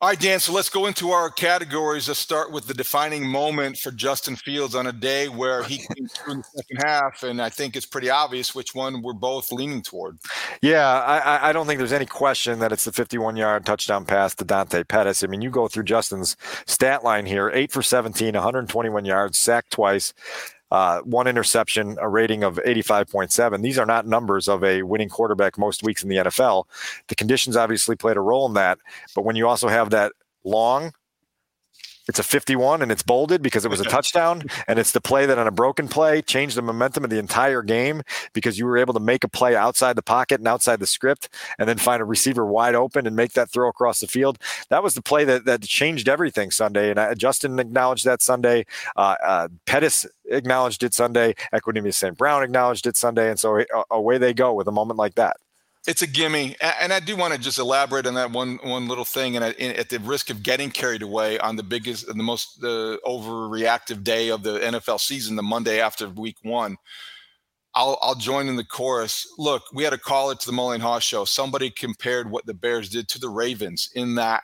All right, Dan, so let's go into our categories. Let's start with the defining moment for Justin Fields on a day where he came through in the second half. And I think it's pretty obvious which one we're both leaning toward. Yeah, I, I don't think there's any question that it's the 51 yard touchdown pass to Dante Pettis. I mean, you go through Justin's stat line here 8 for 17, 121 yards, sacked twice uh, one interception, a rating of 85.7. These are not numbers of a winning quarterback most weeks in the NFL. The conditions obviously played a role in that, but when you also have that long it's a 51 and it's bolded because it was a touchdown. And it's the play that on a broken play changed the momentum of the entire game because you were able to make a play outside the pocket and outside the script and then find a receiver wide open and make that throw across the field. That was the play that, that changed everything Sunday. And I, Justin acknowledged that Sunday. Uh, uh, Pettis acknowledged it Sunday. Equanimeous St. Brown acknowledged it Sunday. And so uh, away they go with a moment like that it's a gimme, and I do want to just elaborate on that one one little thing. And at the risk of getting carried away on the biggest, the most overreactive day of the NFL season, the Monday after Week One, I'll I'll join in the chorus. Look, we had a caller to the Mullen Haugh show. Somebody compared what the Bears did to the Ravens in that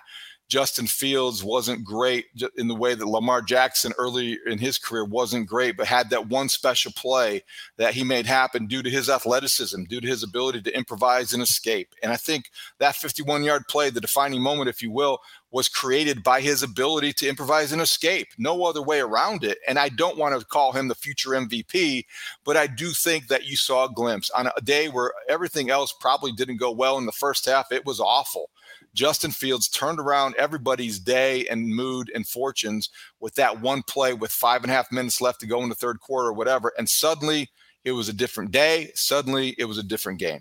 Justin Fields wasn't great in the way that Lamar Jackson early in his career wasn't great, but had that one special play that he made happen due to his athleticism, due to his ability to improvise and escape. And I think that 51 yard play, the defining moment, if you will, was created by his ability to improvise and escape. No other way around it. And I don't want to call him the future MVP, but I do think that you saw a glimpse on a day where everything else probably didn't go well in the first half. It was awful. Justin Fields turned around everybody's day and mood and fortunes with that one play with five and a half minutes left to go in the third quarter or whatever. And suddenly it was a different day. Suddenly it was a different game.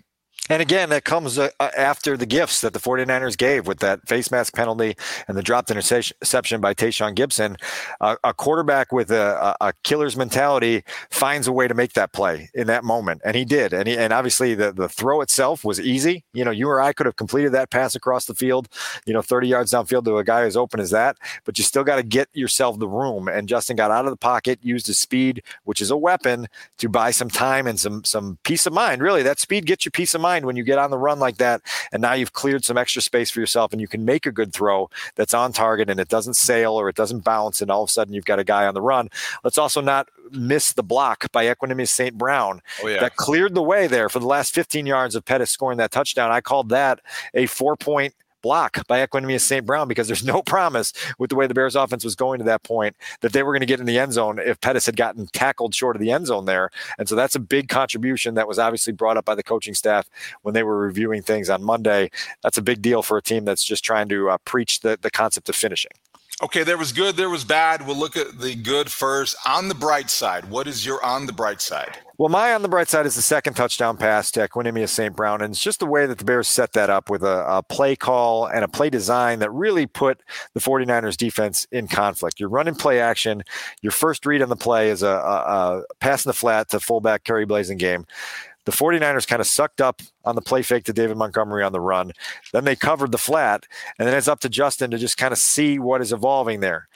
And again, that comes uh, uh after the gifts that the 49ers gave with that face mask penalty and the dropped interception by Tashaun Gipson. Uh, a quarterback with a, a, killer's mentality finds a way to make that play in that moment. And he did. And, he, and obviously, the, the throw itself was easy. You know, you or I could have completed that pass across the field, you know, 30 yards downfield to a guy as open as that. But you still got to get yourself the room. And Justin got out of the pocket, used his speed, which is a weapon, to buy some time and some, some peace of mind. Really, that speed gets you peace of mind mind when you get on the run like that, and now you've cleared some extra space for yourself, and you can make a good throw that's on target and it doesn't sail or it doesn't bounce, and all of a sudden you've got a guy on the run. Let's also not miss the block by Equanimeous St. Brown oh, yeah. that cleared the way there for the last 15 yards of Pettis scoring that touchdown. I called that a four point block by Equanimeous St. Brown because there's no promise with the way the Bears offense was going to that point that they were going to get in the end zone if Pettis had gotten tackled short of the end zone there. And so that's a big contribution that was obviously brought up by the coaching staff when they were reviewing things on Monday. That's a big deal for a team that's just trying to uh, preach the, the concept of finishing. Okay, there was good, there was bad. We'll look at the good first. On the bright side, what is your on the bright side? Well, my on the bright side is the second touchdown pass to Equanimeous St. Brown. And it's just the way that the Bears set that up with a, a, play call and a play design that really put the 49ers defense in conflict. You're running play action. Your first read on the play is a, a, a pass in the flat to fullback Khari Blasingame. the 49ers kind of sucked up on the play fake to David Montgomery on the run. Then they covered the flat, and then it's up to Justin to just kind of see what is evolving there.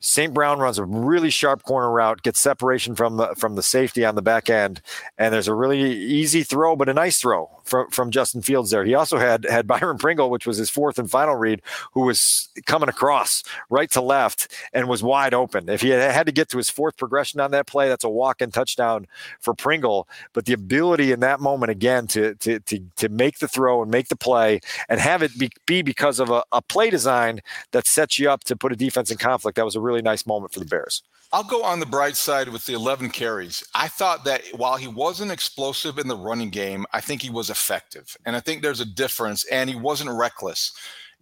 St. Brown runs a really sharp corner route, gets separation from the from the safety on the back end, and there's a really easy throw, but a nice throw from from Justin Fields there. He also had had Byron Pringle, which was his fourth and final read, who was coming across right to left and was wide open. If he had had to get to his fourth progression on that play, that's a walk-in touchdown for Pringle. But the ability in that moment again to to to, to make the throw and make the play and have it be, be because of a, a play design that sets you up to put a defense in conflict. That was a really nice moment for the Bears. I'll go on the bright side with the 11 carries. I thought that while he wasn't explosive in the running game, I think he was effective. And I think there's a difference, and he wasn't reckless.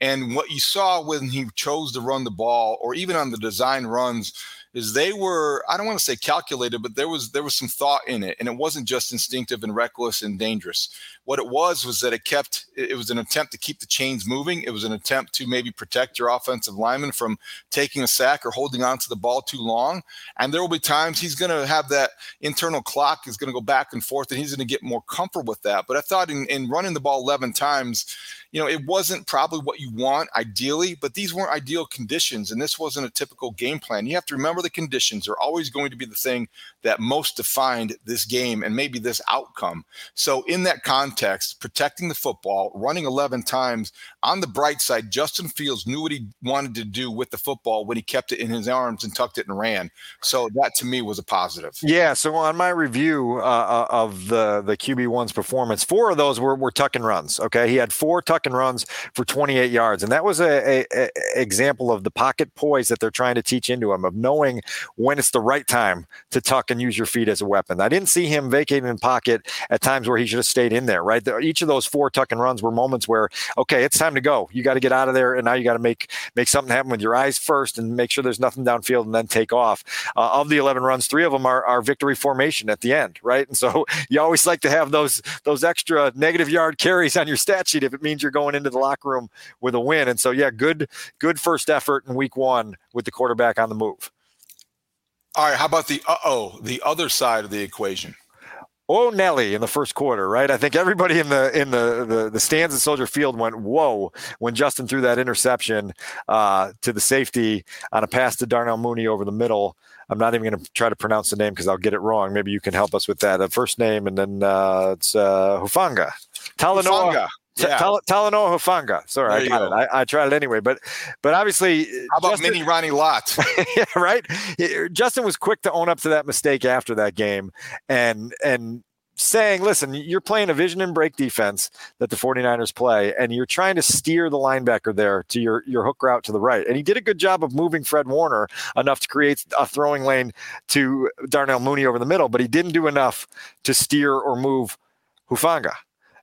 And what you saw when he chose to run the ball, or even on the design runs, is they were I don't want to say calculated, but there was there was some thought in it, and it wasn't just instinctive and reckless and dangerous. What it was was that it kept it was an attempt to keep the chains moving. It was an attempt to maybe protect your offensive lineman from taking a sack or holding on to the ball too long. And there will be times he's going to have that internal clock is going to go back and forth, and he's going to get more comfortable with that. But I thought in, in running the ball 11 times, you know, it wasn't probably what you want ideally, but these weren't ideal conditions. And this wasn't a typical game plan. You have to remember the conditions are always going to be the thing that most defined this game and maybe this outcome. So, in that context, protecting the football, running 11 times on the bright side, Justin Fields knew what he wanted to do with the football when he kept it in his arms and tucked it and ran. So, that to me was a positive. Yeah. So, on my review uh, uh of the, the QB1's performance, four of those were, were tuck and runs. Okay. He had four tuck and runs for 28 yards. And that was a, a, a, example of the pocket poise that they're trying to teach into him of knowing when it's the right time to tuck and use your feet as a weapon. I didn't see him vacating in pocket at times where he should have stayed in there, right? Each of those four tuck and runs were moments where, okay, it's time to go. You got to get out of there. And now you got to make, make something happen with your eyes first and make sure there's nothing downfield and then take off. Uh, of the 11 runs, three of them are, are victory formation at the end, right? And so you always like to have those, those extra negative yard carries on your stat sheet if it means you're going into the locker room with a win. And so, yeah, good, good first effort in week one with the quarterback on the move. All right. How about the uh oh, the other side of the equation? Oh Nelly in the first quarter, right? I think everybody in the in the the, the stands at Soldier Field went whoa when Justin threw that interception uh, to the safety on a pass to Darnell Mooney over the middle. I'm not even going to try to pronounce the name because I'll get it wrong. Maybe you can help us with that. The first name and then uh, it's uh, Hufanga. Talanoa. Hufanga. Yeah. Tal- Talanoa Hufanga. Sorry, I got it. I, I, tried it anyway, but but obviously, uh, how about Justin, mini Ronnie Lott? yeah, right. Justin was quick to own up to that mistake after that game, and and saying, listen, you're playing a vision and break defense that the 49ers play, and you're trying to steer the linebacker there to your, your hook route to the right. And he did a good job of moving Fred Warner enough to create a throwing lane to Darnell Mooney over the middle, but he didn't do enough to steer or move Hufanga.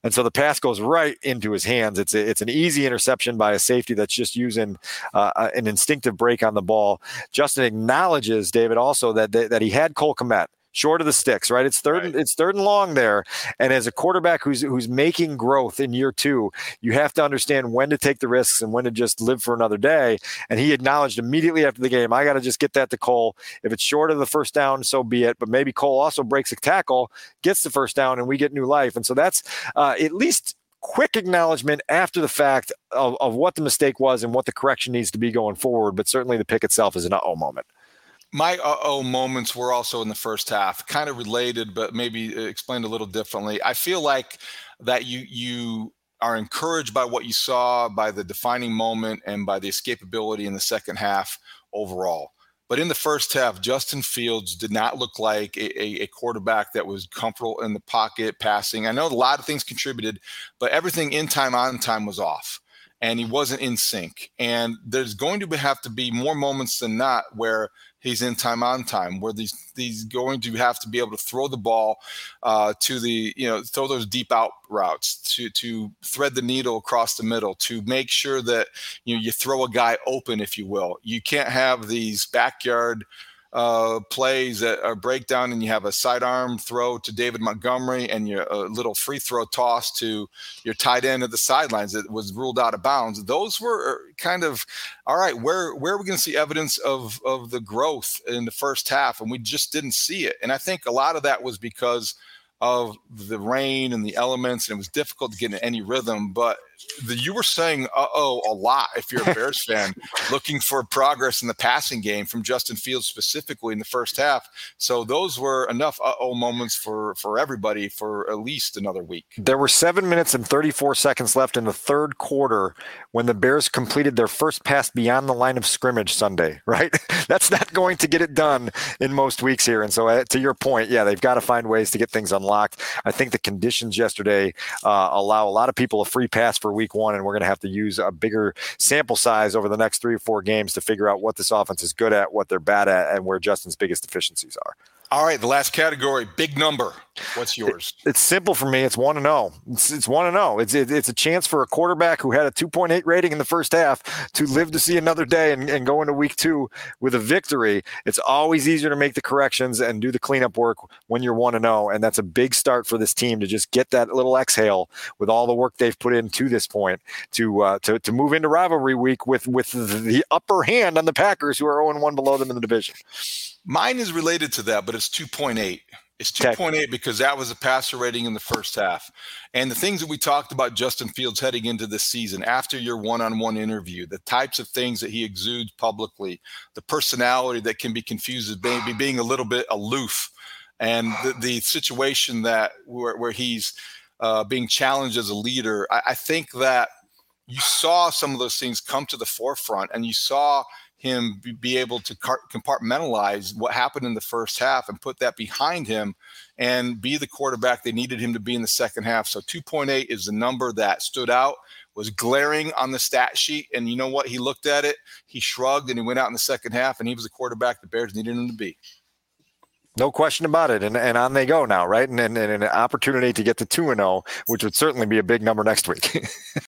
And so the pass goes right into his hands. It's a, it's an easy interception by a safety that's just using uh, an instinctive break on the ball. Justin acknowledges David also that that he had Cole Kmet short of the sticks, right? It's third, right. it's third and long there. And as a quarterback who's who's making growth in year two, you have to understand when to take the risks and when to just live for another day. And he acknowledged immediately after the game, I got to just get that to Cole. If it's short of the first down, so be it. But maybe Cole also breaks a tackle, gets the first down, and we get new life. And so that's uh, at least quick acknowledgement after the fact of, of what the mistake was and what the correction needs to be going forward. But certainly the pick itself is an uh-oh moment my uh-oh moments were also in the first half kind of related but maybe uh, explained a little differently. I feel like that you you are encouraged by what you saw by the defining moment and by the escapability in the second half overall. But in the first half justin fields did not look like a, a, a quarterback that was comfortable in the pocket passing. I know a lot of things contributed but everything in time on time was off and he wasn't in sync. And there's going to have to be more moments than not where he's in time on time, where these he's going to have to be able to throw the ball uh, to the you know throw those deep out routes to to thread the needle across the middle to make sure that you know you throw a guy open, if you will. You can't have these backyard uh, plays that are breakdown and you have a sidearm throw to David Montgomery and your a little free throw toss to your tight end at the sidelines that was ruled out of bounds. Those were uh, kind of all right. Where where are we going to see evidence of of the growth in the first half? And we just didn't see it. And I think a lot of that was because of the rain and the elements, and it was difficult to get in any rhythm. But the, you were saying uh oh a lot if you're a Bears fan, looking for progress in the passing game from Justin Fields specifically in the first half. So those were enough uh oh moments for for everybody for at least another week. There were seven minutes and 34 seconds left in the third quarter when the Bears completed their first pass beyond the line of scrimmage Sunday. Right, that's not going to get it done in most weeks here. And so, uh, to your point, yeah, they've got to find ways to get things unlocked. I think the conditions yesterday uh, allow a lot of people a free pass for week one, and we're going to have to use a bigger sample size over the next three or four games to figure out what this offense is good at, what they're bad at, and where Justin's biggest deficiencies are. All right, the last category, big number. What's yours? It, it's simple for me. It's one to zero. It's, it's one to zero. It's it, it's a chance for a quarterback who had a 2.8 rating in the first half to live to see another day and, and go into week two with a victory. It's always easier to make the corrections and do the cleanup work when you're one to zero, and that's a big start for this team to just get that little exhale with all the work they've put in to this point to uh, to to move into rivalry week with with the upper hand on the Packers who are 0 1 below them in the division. Mine is related to that, but it's 2.8. It's 2.8 because that was a passer rating in the first half. And the things that we talked about Justin Fields heading into this season, after your one on one interview, the types of things that he exudes publicly, the personality that can be confused as maybe being a little bit aloof, and the, the situation that where, where he's uh, being challenged as a leader, I, I think that you saw some of those things come to the forefront and you saw him be able to compartmentalize what happened in the first half and put that behind him and be the quarterback they needed him to be in the second half. So 2.8 is the number that stood out, was glaring on the stat sheet. And you know what? He looked at it, he shrugged, and he went out in the second half, and he was the quarterback the Bears needed him to be. No question about it. And, and on they go now, right? And, and, and an opportunity to get to 2 and 0, which would certainly be a big number next week.